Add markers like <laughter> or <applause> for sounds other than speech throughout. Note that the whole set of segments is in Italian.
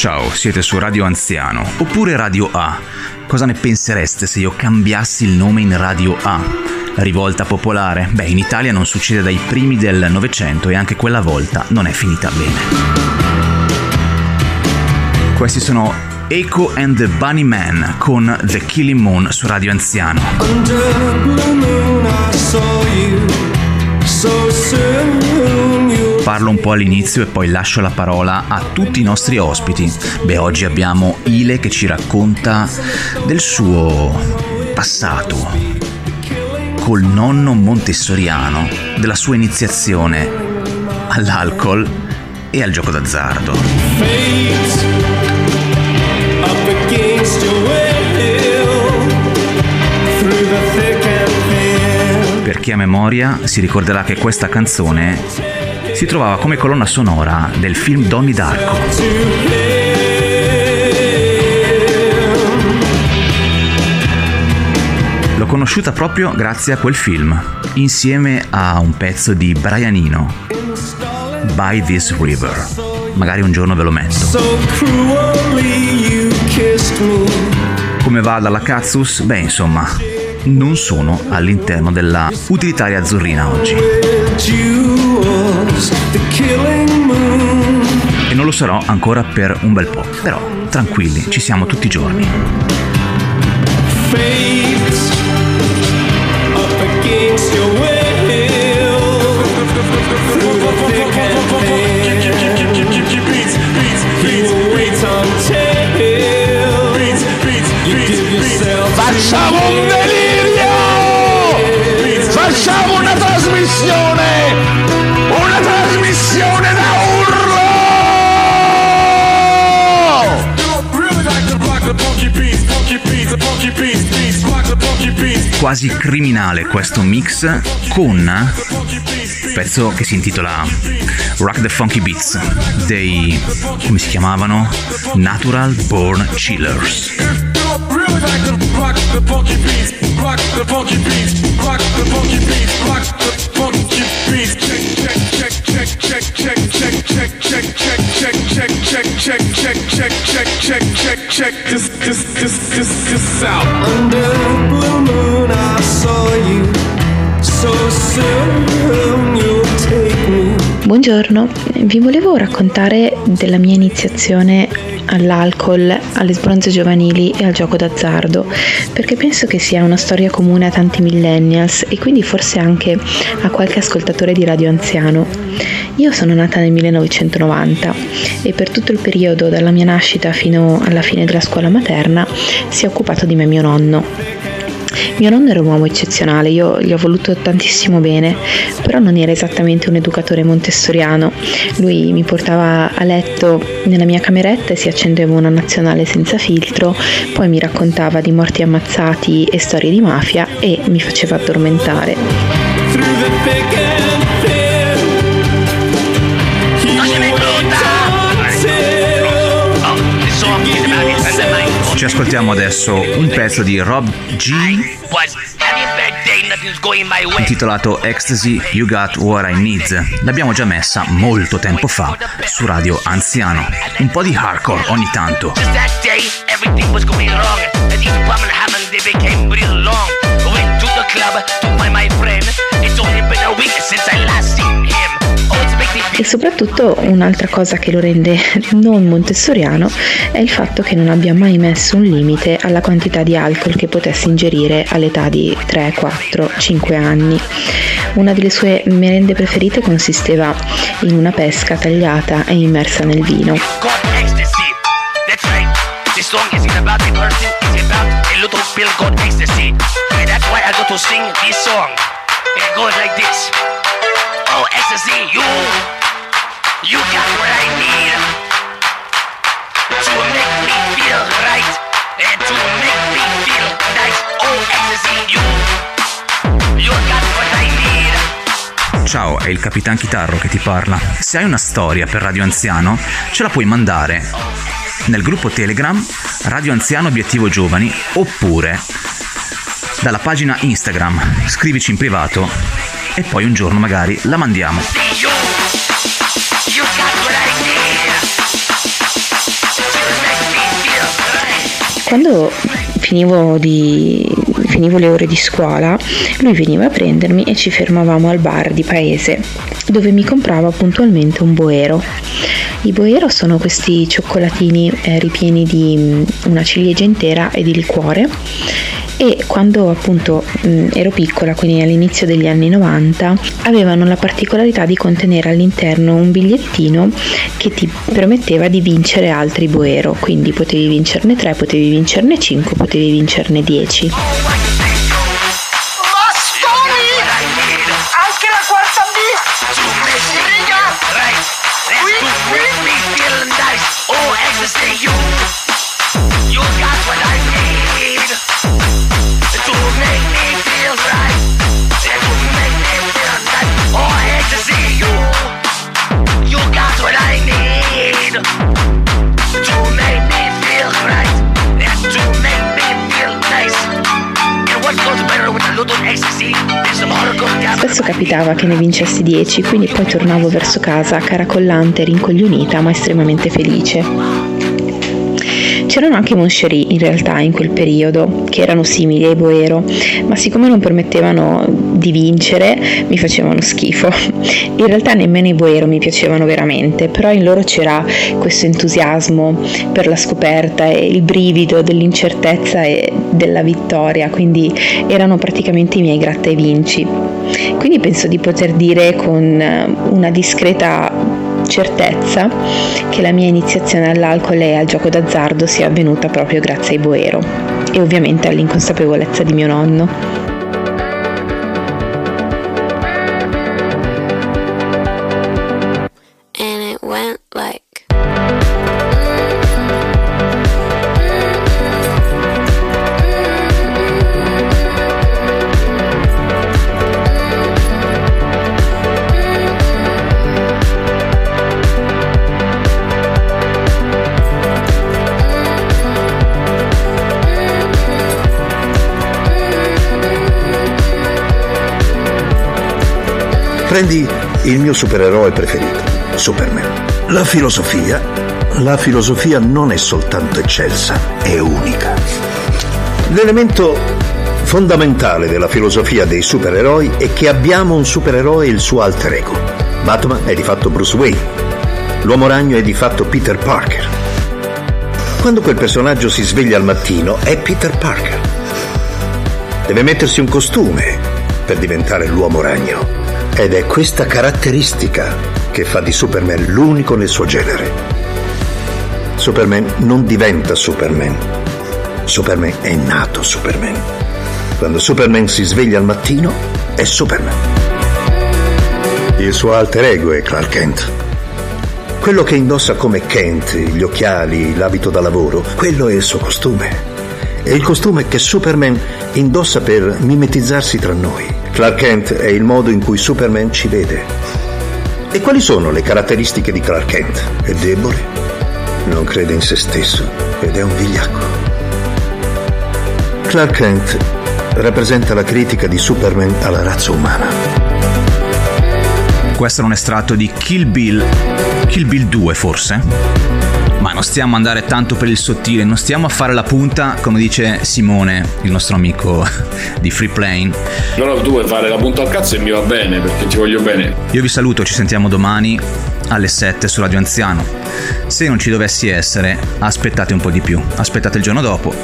Ciao, siete su Radio Anziano oppure Radio A. Cosa ne pensereste se io cambiassi il nome in Radio A? Rivolta popolare? Beh, in Italia non succede dai primi del Novecento e anche quella volta non è finita bene. Questi sono Echo and the Bunny Man con The Killing Moon su Radio Anziano. Parlo un po' all'inizio e poi lascio la parola a tutti i nostri ospiti. Beh, oggi abbiamo Ile che ci racconta del suo passato col nonno montessoriano, della sua iniziazione all'alcol e al gioco d'azzardo. Per chi ha memoria si ricorderà che questa canzone si trovava come colonna sonora del film Donnie Darko. L'ho conosciuta proprio grazie a quel film, insieme a un pezzo di Brian Eno, By This River. Magari un giorno ve lo metto. Come va dalla Katsus? Beh, insomma, non sono all'interno della utilitaria azzurrina oggi. E non lo sarò ancora per un bel po', però tranquilli, ci siamo tutti i giorni. Facciamo un delirio! Facciamo una trasmissione! Quasi criminale questo mix con un pezzo che si intitola Rock the Funky Beats dei, come si chiamavano? Natural Born Chillers. rock the funky beats, rock the funky beats, rock the funky beats. Check, check, check, Check, check, check, check, check, check, check, check, check, check, check, check, check, check, check, check, check. This, this, this, this, this out. Under blue moon, I saw you so soon. You Buongiorno, vi volevo raccontare della mia iniziazione all'alcol, alle sbronze giovanili e al gioco d'azzardo, perché penso che sia una storia comune a tanti millennials e quindi forse anche a qualche ascoltatore di radio anziano. Io sono nata nel 1990 e per tutto il periodo dalla mia nascita fino alla fine della scuola materna si è occupato di me mio nonno. Mio nonno era un uomo eccezionale, io gli ho voluto tantissimo bene, però non era esattamente un educatore montessoriano. Lui mi portava a letto nella mia cameretta e si accendeva una nazionale senza filtro, poi mi raccontava di morti ammazzati e storie di mafia e mi faceva addormentare. Ci ascoltiamo adesso un pezzo di Rob G intitolato Ecstasy You Got What I Need. L'abbiamo già messa molto tempo fa su Radio Anziano. Un po' di hardcore ogni tanto. Just E soprattutto un'altra cosa che lo rende non montessoriano è il fatto che non abbia mai messo un limite alla quantità di alcol che potesse ingerire all'età di 3, 4, 5 anni. Una delle sue merende preferite consisteva in una pesca tagliata e immersa nel vino. Oh, ecstasy, you, you got what I need to make me feel right and to make me feel nice. Oh, ecstasy, you, you got what I need. Ciao, è il Capitan Chitarro che ti parla. Se hai una storia per Radio Anziano, ce la puoi mandare nel gruppo Telegram Radio Anziano Obiettivo Giovani oppure dalla pagina Instagram. Scrivici in privato e poi un giorno magari la mandiamo. Quando finivo, di, finivo le ore di scuola, lui veniva a prendermi e ci fermavamo al bar di paese, dove mi comprava puntualmente un boero. I boero sono questi cioccolatini eh, ripieni di mm, una ciliegia intera e di liquore e quando appunto mh, ero piccola, quindi all'inizio degli anni 90, avevano la particolarità di contenere all'interno un bigliettino che ti permetteva di vincere altri boero, quindi potevi vincerne 3, potevi vincerne 5, potevi vincerne 10. Capitava che ne vincessi 10, quindi poi tornavo verso casa caracollante, rincoglionita, ma estremamente felice. C'erano anche monscerie in realtà in quel periodo, che erano simili ai Boero, ma siccome non permettevano di vincere, mi facevano schifo. In realtà nemmeno i Boero mi piacevano veramente, però in loro c'era questo entusiasmo per la scoperta e il brivido dell'incertezza e della vittoria, quindi erano praticamente i miei gratta e vinci. Quindi penso di poter dire con eh, una discreta certezza che la mia iniziazione all'alcol e al gioco d'azzardo sia avvenuta proprio grazie ai Boero e ovviamente all'inconsapevolezza di mio nonno. Il mio supereroe preferito, Superman. La filosofia, la filosofia non è soltanto eccelsa, è unica. L'elemento fondamentale della filosofia dei supereroi è che abbiamo un supereroe e il suo alter ego. Batman è di fatto Bruce Wayne. L'uomo ragno è di fatto Peter Parker. Quando quel personaggio si sveglia al mattino è Peter Parker. Deve mettersi un costume per diventare l'uomo ragno. Ed è questa caratteristica che fa di Superman l'unico nel suo genere. Superman non diventa Superman. Superman è nato Superman. Quando Superman si sveglia al mattino è Superman. Il suo alter ego è Clark Kent. Quello che indossa come Kent, gli occhiali, l'abito da lavoro, quello è il suo costume. È il costume che Superman indossa per mimetizzarsi tra noi. Clark Kent è il modo in cui Superman ci vede. E quali sono le caratteristiche di Clark Kent? È debole, non crede in se stesso ed è un vigliacco. Clark Kent rappresenta la critica di Superman alla razza umana. Questo era un estratto di Kill Bill, Kill Bill 2 forse? Ma non stiamo a andare tanto per il sottile, non stiamo a fare la punta, come dice Simone, il nostro amico <laughs> di Free Plane. Però tu vuoi fare la punta al cazzo e mi va bene perché ti voglio bene. Io vi saluto, ci sentiamo domani alle 7 su Radio Anziano. Se non ci dovessi essere, aspettate un po' di più, aspettate il giorno dopo.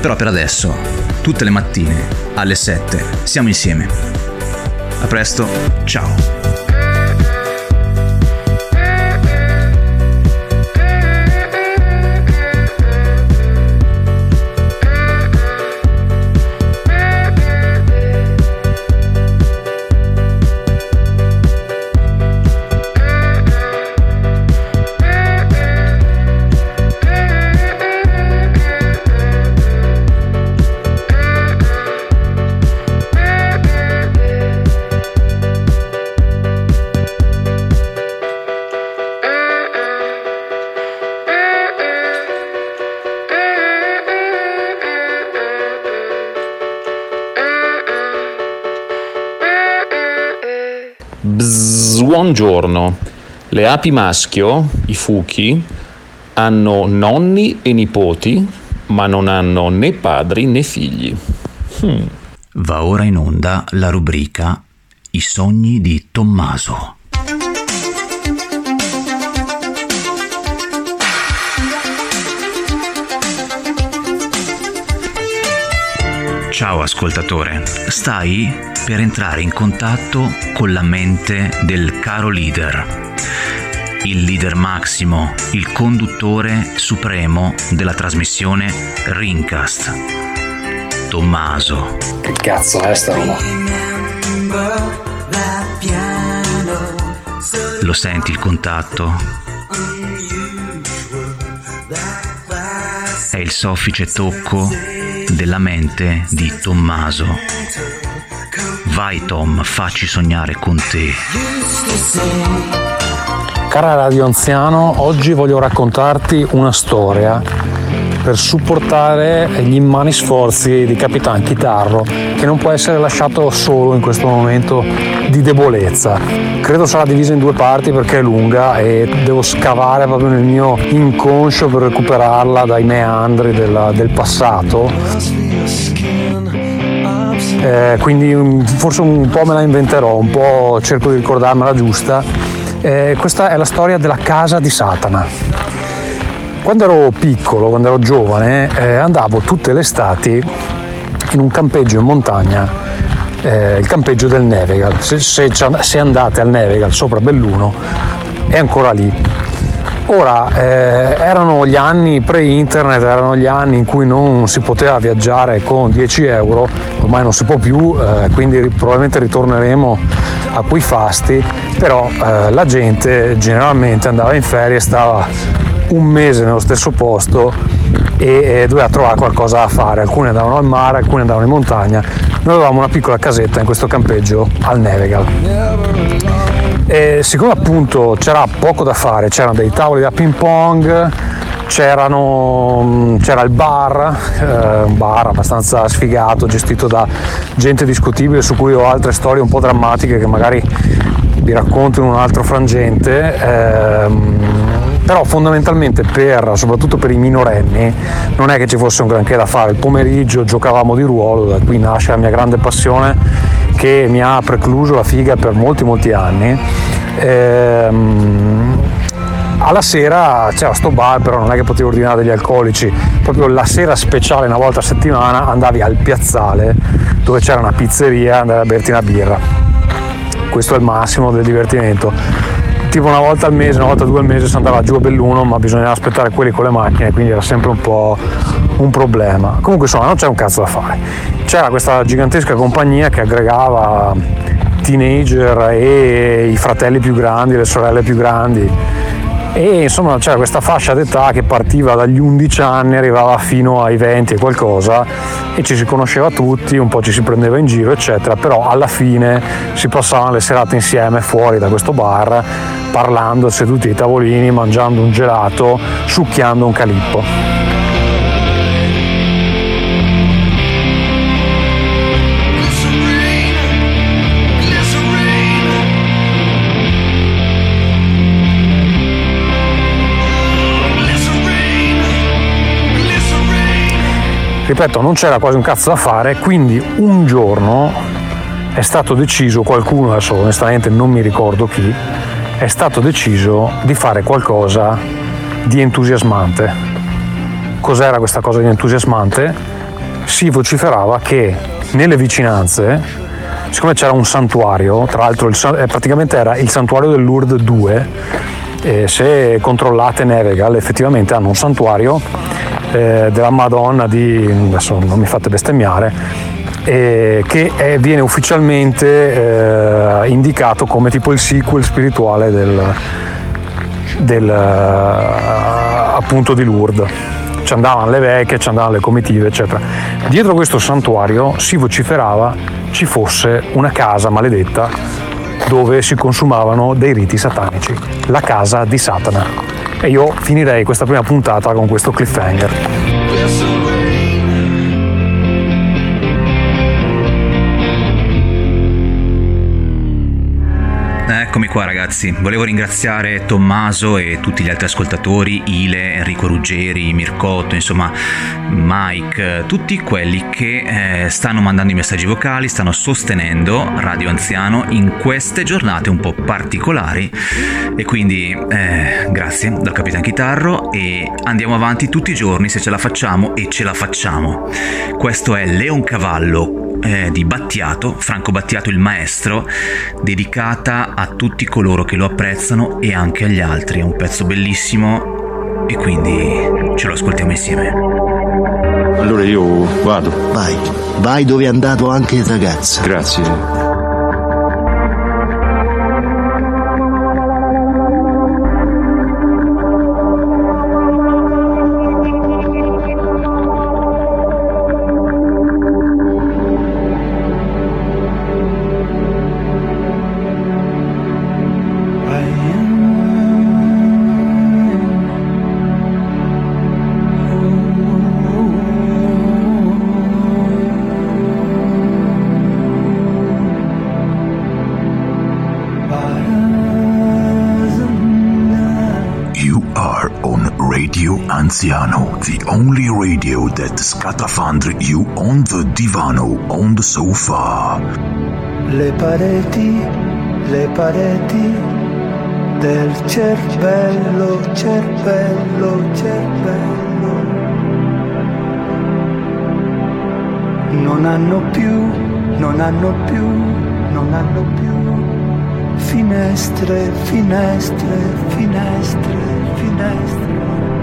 Però per adesso, tutte le mattine alle 7, siamo insieme. A presto, ciao. Bzz, buongiorno. Le api maschio, i fuchi, hanno nonni e nipoti ma non hanno né padri né figli. Hmm. Va ora in onda la rubrica I sogni di Tommaso. Ciao ascoltatore, stai per entrare in contatto con la mente del caro leader, il leader massimo, il conduttore supremo della trasmissione Rincast, Tommaso. Che cazzo è sta roba? Lo senti il contatto? È il soffice tocco della mente di Tommaso. Vai Tom, facci sognare con te. Cara Radio Anziano, oggi voglio raccontarti una storia per supportare gli immani sforzi di Capitan Chitarro che non può essere lasciato solo in questo momento di debolezza. Credo sarà divisa in due parti perché è lunga e devo scavare proprio nel mio inconscio per recuperarla dai meandri della- del passato. Eh, quindi forse un po' me la inventerò, un po' cerco di ricordarmela giusta. Eh, questa è la storia della casa di Satana. Quando ero piccolo, quando ero giovane, eh, andavo tutte le estati in un campeggio in montagna, eh, il campeggio del Nevegal. Se, se se andate al Nevegal sopra Belluno, è ancora lì. Ora, eh, erano gli anni pre-internet, erano gli anni in cui non si poteva viaggiare con 10 euro, ormai non si può più, eh, quindi probabilmente ritorneremo a quei fasti, però eh, la gente generalmente andava in ferie, stava un mese nello stesso posto e, e doveva trovare qualcosa da fare. Alcuni andavano al mare, alcuni andavano in montagna. Noi avevamo una piccola casetta in questo campeggio al Nevegal. E siccome appunto c'era poco da fare, c'erano dei tavoli da ping pong, c'era il bar, eh, un bar abbastanza sfigato, gestito da gente discutibile su cui ho altre storie un po' drammatiche che magari vi racconto in un altro frangente. ehm, però fondamentalmente per, soprattutto per i minorenni non è che ci fosse un granché da fare il pomeriggio giocavamo di ruolo da qui nasce la mia grande passione che mi ha precluso la figa per molti molti anni. Ehm, alla sera c'era sto bar però non è che potevi ordinare degli alcolici. Proprio la sera speciale una volta a settimana andavi al piazzale dove c'era una pizzeria e andavi a berti una birra. Questo è il massimo del divertimento tipo una volta al mese, una volta due al mese si andava giù a Belluno, ma bisognava aspettare quelli con le macchine, quindi era sempre un po' un problema. Comunque insomma non c'è un cazzo da fare. C'era questa gigantesca compagnia che aggregava teenager e i fratelli più grandi, le sorelle più grandi. E insomma c'era questa fascia d'età che partiva dagli 11 anni, arrivava fino ai 20 e qualcosa e ci si conosceva tutti, un po' ci si prendeva in giro eccetera, però alla fine si passavano le serate insieme fuori da questo bar, parlando seduti ai tavolini, mangiando un gelato, succhiando un calippo. Ripeto, non c'era quasi un cazzo da fare, quindi un giorno è stato deciso, qualcuno, adesso onestamente non mi ricordo chi, è stato deciso di fare qualcosa di entusiasmante. Cos'era questa cosa di entusiasmante? Si vociferava che nelle vicinanze, siccome c'era un santuario, tra l'altro il eh, praticamente era il santuario del Lourdes 2, e se controllate Nevegal effettivamente hanno un santuario eh, della Madonna di, adesso non mi fate bestemmiare, eh, che è- viene ufficialmente eh, indicato come tipo il sequel spirituale del, del, eh, appunto di Lourdes. Ci andavano le vecchie, ci andavano le comitive, eccetera. Dietro questo santuario si vociferava ci fosse una casa maledetta dove si consumavano dei riti satanici, la casa di Satana. E io finirei questa prima puntata con questo cliffhanger. Qua ragazzi, volevo ringraziare Tommaso e tutti gli altri ascoltatori, Ile, Enrico Ruggeri, Mircotto, insomma Mike, tutti quelli che eh, stanno mandando i messaggi vocali, stanno sostenendo Radio Anziano in queste giornate un po' particolari e quindi eh, grazie dal Capitan Chitarro e andiamo avanti tutti i giorni se ce la facciamo e ce la facciamo. Questo è Leon Cavallo eh, di Battiato, Franco Battiato il maestro, dedicata a tutti coloro che lo apprezzano e anche agli altri. È un pezzo bellissimo e quindi ce lo ascoltiamo insieme. Allora io vado. Vai, vai dove è andato anche il ragazzo. Grazie. The only radio that scatafandri you on the divano, on the sofa. Le pareti, le pareti del cervello, cervello, cervello. Non hanno più, non hanno più, non hanno più finestre, finestre, finestre, finestre.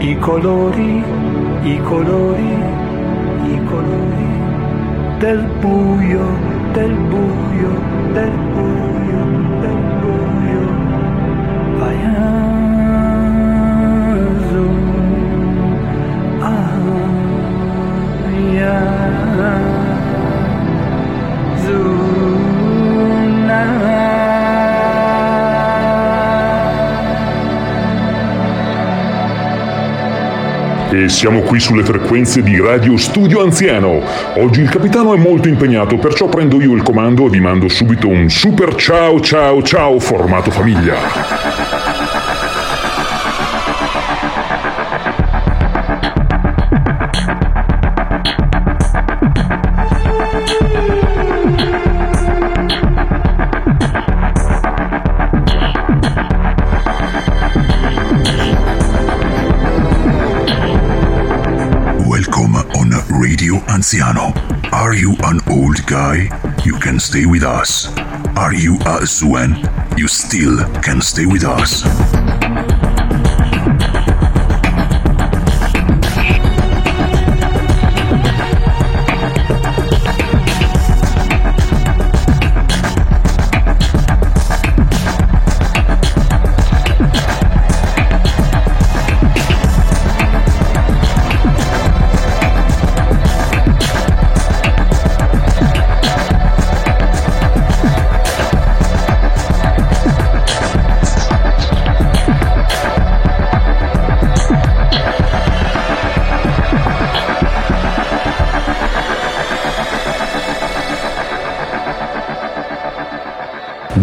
I colori, i colori, i colori del buio, del buio, del buio, del buio. Vai azu, E siamo qui sulle frequenze di Radio Studio Anziano. Oggi il capitano è molto impegnato, perciò prendo io il comando e vi mando subito un super ciao ciao ciao formato famiglia. Radio Anziano. Are you an old guy? You can stay with us. Are you a Zuen? You still can stay with us.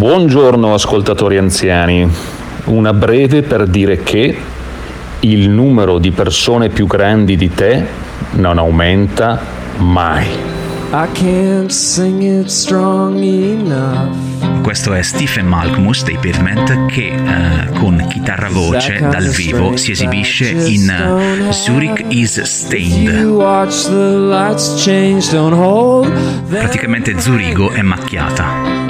Buongiorno ascoltatori anziani, una breve per dire che il numero di persone più grandi di te non aumenta mai. I can't sing it strong enough. Questo è Stephen Malkmus dei Pavement che eh, con chitarra voce dal vivo si esibisce in eh, Zurich is Stained. Praticamente Zurigo è macchiata.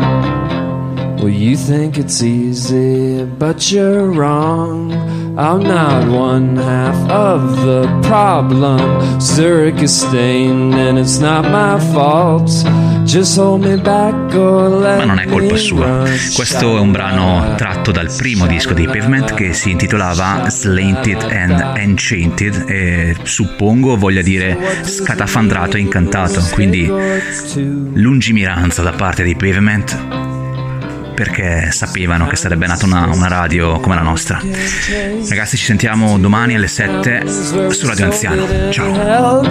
Well, you think it's easy, but you're wrong. I'm not one half of the problem. Zurich is stained, and it's not my fault. Just hold me back or let Ma non è colpa sua. Questo è un brano tratto dal primo disco dei Pavement che si intitolava Slanted and Enchanted e suppongo voglia dire scatafandrato e incantato, quindi lungimiranza da parte dei Pavement perché sapevano che sarebbe nata una, una radio come la nostra. Ragazzi, ci sentiamo domani alle 7 su Radio Anziano. Ciao.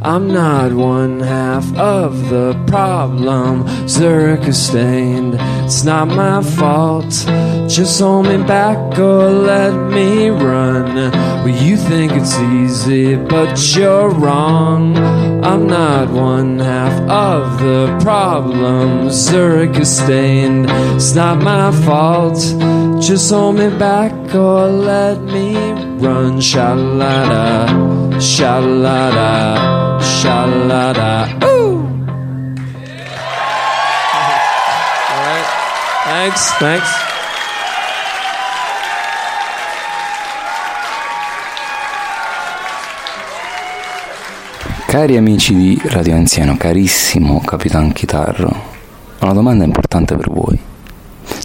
I'm not one half of the problem. Zurich is stained, it's not my fault. Just hold me back or let me run. Well, you think it's easy, but you're wrong. I'm not one half of the problem. Zurich is stained, it's not my fault. Just hold me back or let me run. Shalada, shalada, shalada. sha la da, sha la da. Ooh! All right. Thanks, thanks. Cari amici di Radio Anziano, carissimo Capitan Chitarro, ho una domanda importante per voi.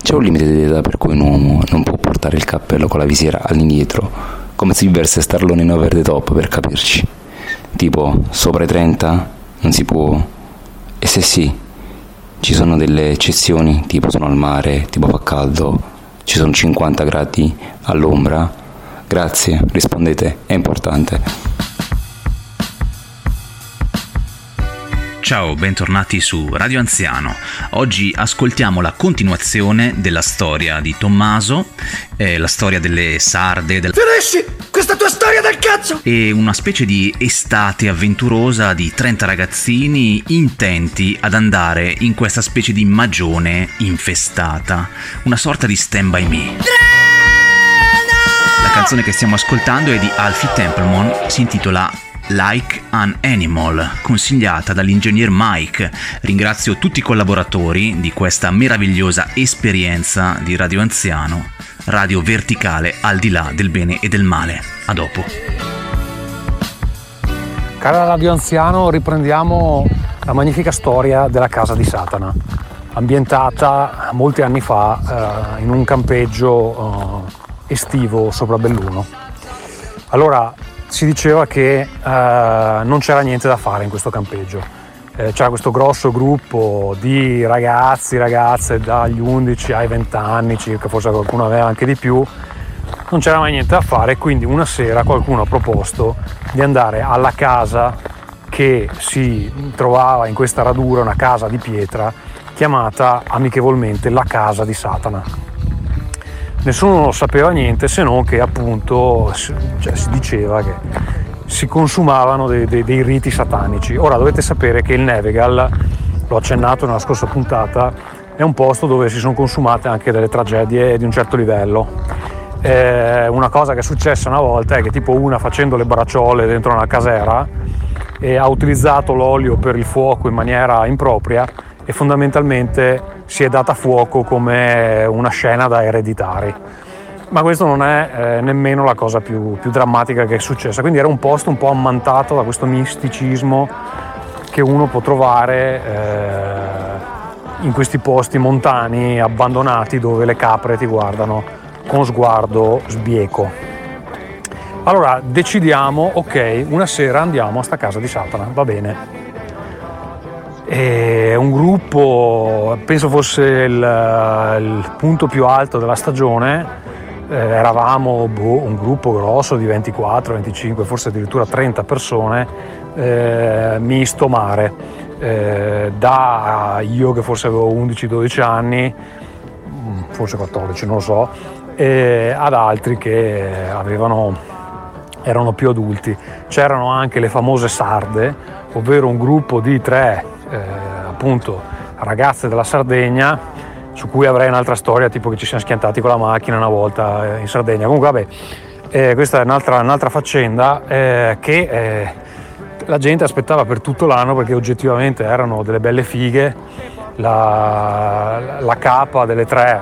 C'è un limite di età per cui un uomo non può portare il cappello con la visiera all'indietro, come Silvestre Stallone in Over the Top per capirci? Tipo, sopra i 30 non si può? E se sì, ci sono delle eccezioni, tipo sono al mare, tipo fa caldo, ci sono 50 gradi all'ombra? Grazie, rispondete, è importante. Ciao, bentornati su Radio Anziano. Oggi ascoltiamo la continuazione della storia di Tommaso, eh, la storia delle sarde, del... Finisci questa tua storia del cazzo! e una specie di estate avventurosa di 30 ragazzini intenti ad andare in questa specie di magione infestata, una sorta di Stand By Me. La canzone che stiamo ascoltando è di Alfie Templemon, si intitola Like an Animal, consigliata dall'ingegner Mike. Ringrazio tutti i collaboratori di questa meravigliosa esperienza di Radio Anziano, radio verticale al di là del bene e del male. A dopo. Cara Radio Anziano, riprendiamo la magnifica storia della casa di Satana, ambientata molti anni fa eh, in un campeggio eh, estivo sopra Belluno. Allora, si diceva che eh, non c'era niente da fare in questo campeggio. Eh, c'era questo grosso gruppo di ragazzi, ragazze dagli 11 ai 20 anni circa, forse qualcuno aveva anche di più, non c'era mai niente da fare, quindi una sera qualcuno ha proposto di andare alla casa che si trovava in questa radura, una casa di pietra, chiamata amichevolmente la casa di Satana. Nessuno sapeva niente se non che appunto cioè, si diceva che si consumavano dei, dei, dei riti satanici. Ora dovete sapere che il Nevegal, l'ho accennato nella scorsa puntata, è un posto dove si sono consumate anche delle tragedie di un certo livello. Eh, una cosa che è successa una volta è che tipo una facendo le bracciole dentro una casera e ha utilizzato l'olio per il fuoco in maniera impropria e fondamentalmente si è data fuoco come una scena da ereditari. Ma questo non è eh, nemmeno la cosa più, più drammatica che è successa, quindi era un posto un po' ammantato da questo misticismo che uno può trovare eh, in questi posti montani abbandonati dove le capre ti guardano con sguardo sbieco. Allora decidiamo, ok, una sera andiamo a sta casa di Satana, va bene. È un gruppo, penso fosse il, il punto più alto della stagione, eh, eravamo boh, un gruppo grosso di 24, 25, forse addirittura 30 persone, eh, misto mare, eh, da io che forse avevo 11-12 anni, forse 14, non lo so, ad altri che avevano, erano più adulti. C'erano anche le famose sarde, ovvero un gruppo di tre eh, appunto ragazze della Sardegna su cui avrei un'altra storia tipo che ci siamo schiantati con la macchina una volta eh, in Sardegna. Comunque vabbè eh, questa è un'altra, un'altra faccenda eh, che eh, la gente aspettava per tutto l'anno perché oggettivamente erano delle belle fighe. La, la capa delle tre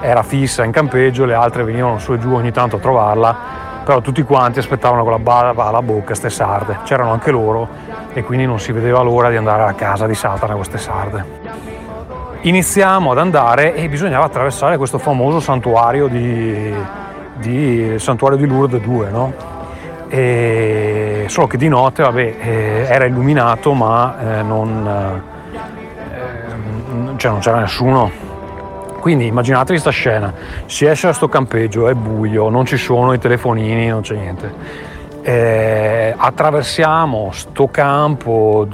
era fissa in campeggio le altre venivano su e giù ogni tanto a trovarla però tutti quanti aspettavano con la bava alla bocca ste sarde c'erano anche loro e quindi non si vedeva l'ora di andare a casa di Satana queste sarde. Iniziamo ad andare e bisognava attraversare questo famoso santuario di, di, santuario di Lourdes 2, no? E solo che di notte vabbè, eh, era illuminato ma eh, non, eh, cioè non c'era nessuno Quindi immaginatevi questa scena, si esce da sto campeggio, è buio, non ci sono i telefonini, non c'è niente. Eh, attraversiamo sto campo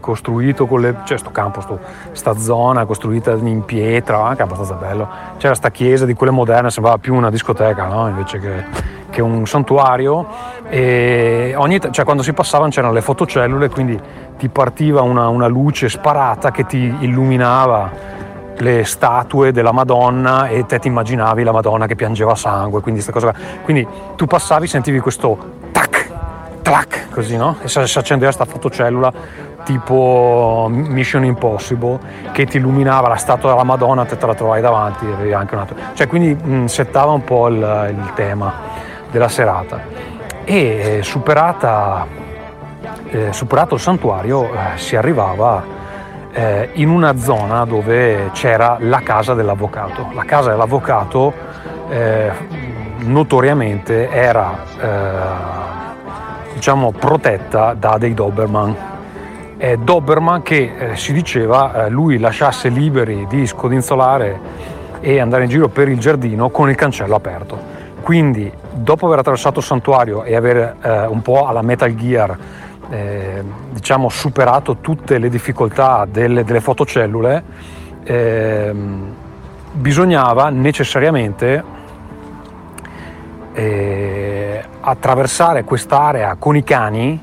costruito con le cioè sto campo, sto, sta zona costruita in pietra, anche abbastanza bello. C'era sta chiesa di quelle moderne, sembrava più una discoteca no? invece che, che, un santuario. E ogni, cioè, quando si passavano c'erano le fotocellule, quindi ti partiva una, una luce sparata che ti illuminava le statue della Madonna e te ti immaginavi la Madonna che piangeva sangue, quindi, cosa. quindi tu passavi, sentivi questo tac, tac, così no? E si accendeva questa fotocellula tipo Mission Impossible che ti illuminava la statua della Madonna, te, te la trovavi davanti avevi anche un altro. Cioè quindi mh, settava un po' il, il, tema della serata. E superata, eh, superato il santuario eh, si arrivava eh, in una zona dove c'era la casa dell'avvocato. La casa dell'avvocato eh, notoriamente era eh, diciamo, protetta da dei Doberman. Eh, Doberman che eh, si diceva eh, lui lasciasse liberi di scodinzolare e andare in giro per il giardino con il cancello aperto. Quindi, dopo aver attraversato il santuario e aver eh, un po' alla Metal Gear eh, diciamo, superato tutte le difficoltà delle, delle fotocellule, eh, bisognava necessariamente eh, attraversare quest'area con i cani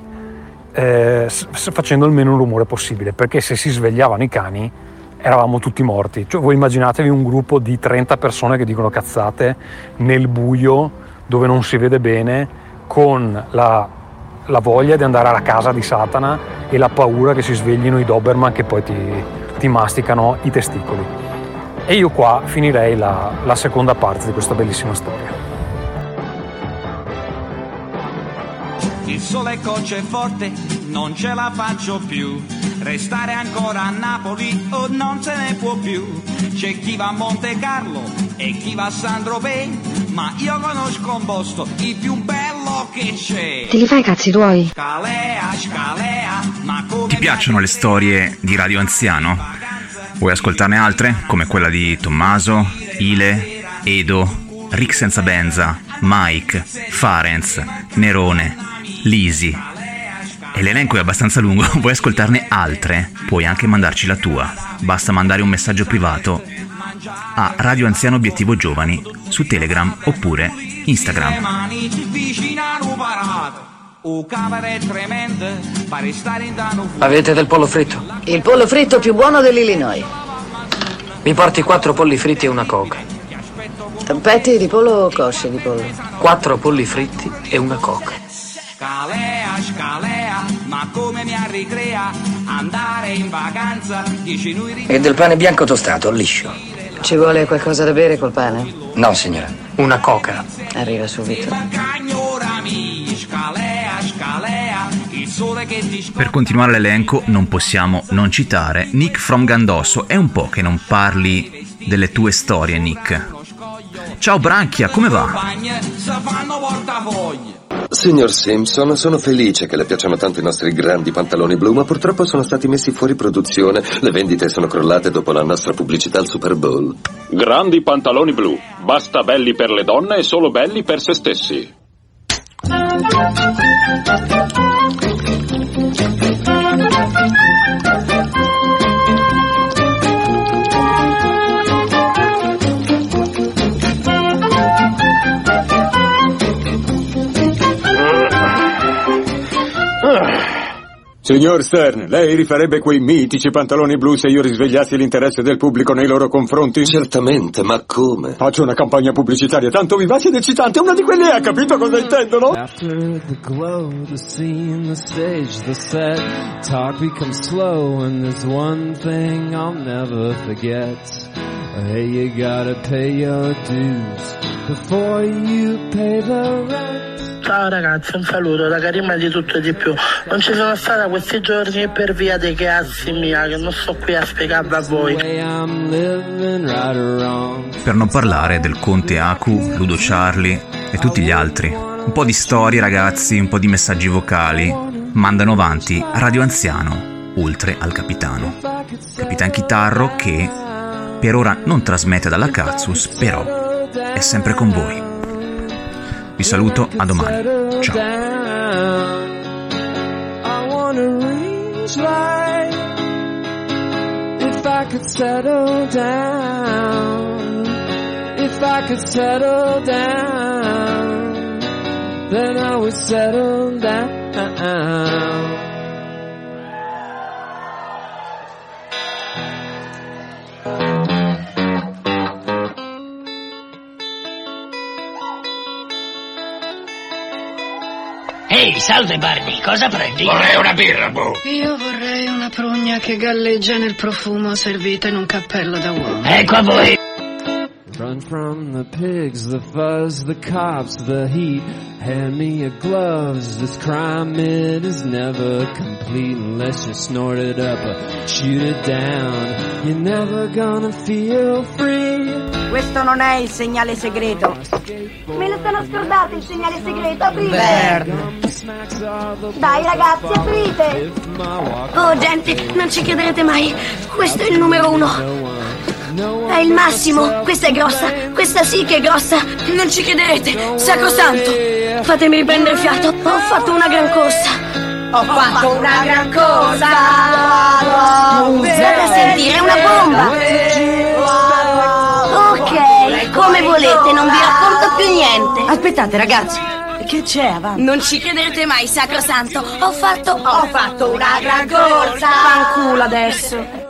eh, facendo il meno rumore possibile, perché se si svegliavano i cani eravamo tutti morti. Cioè, voi immaginatevi un gruppo di 30 persone che dicono cazzate nel buio dove non si vede bene con la la voglia di andare alla casa di Satana e la paura che si sveglino i Doberman che poi ti, ti masticano i testicoli. E io qua finirei la, la seconda parte di questa bellissima storia. Il sole cocce forte, non ce la faccio più. Restare ancora a Napoli oh, non se ne può più. C'è chi va a Monte Carlo e chi va a Sandro Bay, ma io conosco un posto, il più bello che c'è. Te li fai i cazzi tuoi? Scalea, scalea, ma come Ti piacciono le storie di Radio Anziano? Vuoi ascoltarne altre, come quella di Tommaso, Ile, Edo, Rick Senza Benza, Mike, Farenz, Nerone, Lisi. E l'elenco è abbastanza lungo, <laughs> vuoi ascoltarne altre? Puoi anche mandarci la tua. Basta mandare un messaggio privato a Radio Anziano Obiettivo Giovani su Telegram oppure Instagram. Avete del pollo fritto? Il pollo fritto più buono dell'Illinois. Mi porti quattro polli fritti e una coca. Petti di pollo o cosce di pollo? Quattro polli fritti e una coca. Scalea, scalea, ma come mi ricrea andare in vacanza, dici noi E del pane bianco tostato, liscio. Ci vuole qualcosa da bere col pane? No, signora. Una coca. Arriva subito. Per continuare l'elenco non possiamo non citare Nick from Gandosso. È un po' che non parli delle tue storie, Nick. Ciao Branchia, come va? Signor Simpson, sono felice che le piacciono tanto i nostri grandi pantaloni blu, ma purtroppo sono stati messi fuori produzione. Le vendite sono crollate dopo la nostra pubblicità al Super Bowl. Grandi pantaloni blu. Basta belli per le donne e solo belli per se stessi. Signor Stern, lei rifarebbe quei mitici pantaloni blu se io risvegliassi l'interesse del pubblico nei loro confronti? Certamente, ma come? Faccio una campagna pubblicitaria tanto vivace ed eccitante, una di quelle ha capito cosa intendo, no? After the glow, the scene, the stage, the set, talk becomes slow and there's one thing I'll never forget. Hey, you gotta pay your dues before you pay the rent. Ciao ragazzi, un saluto da Karima di tutto e di più. Non ci sono stata questi giorni per via dei cazzi mia, che non sto qui a spiegarvi a voi. Per non parlare del Conte Aku, Ludo Charlie e tutti gli altri. Un po' di storie ragazzi, un po' di messaggi vocali. Mandano avanti Radio Anziano, oltre al capitano. Capitan Chitarro che Per ora non trasmette dalla Cazzus, però è sempre con voi. Vi saluto, a domani. Ciao. Salve Barney, cosa prendi? Vorrei una birra, boh. Io vorrei una prugna che galleggia nel profumo servita in un cappello da uomo. Ecco a voi. Run from the pigs, the fuzz, the cops, the heat. Hand me your gloves. This crime it is never complete unless you snort it up or shoot it down. You're never gonna feel free. Questo non è il segnale segreto. Me lo sono scordato il segnale segreto, aprite! Merda. Dai ragazzi, aprite! Oh gente, non ci crederete mai. Questo è il numero uno. È il massimo. Questa è grossa. Questa sì che è grossa. Non ci crederete. Sacrosanto. Fatemi riprendere fiato. Ho fatto una gran corsa. Ho fatto una gran cosa! State a sentire, è una bomba. Volete, non vi racconto più niente. Aspettate, ragazzi. Che c'è avanti? Non ci crederete mai, sacrosanto. Ho fatto. Ho fatto una gran corsa! Fanculo adesso.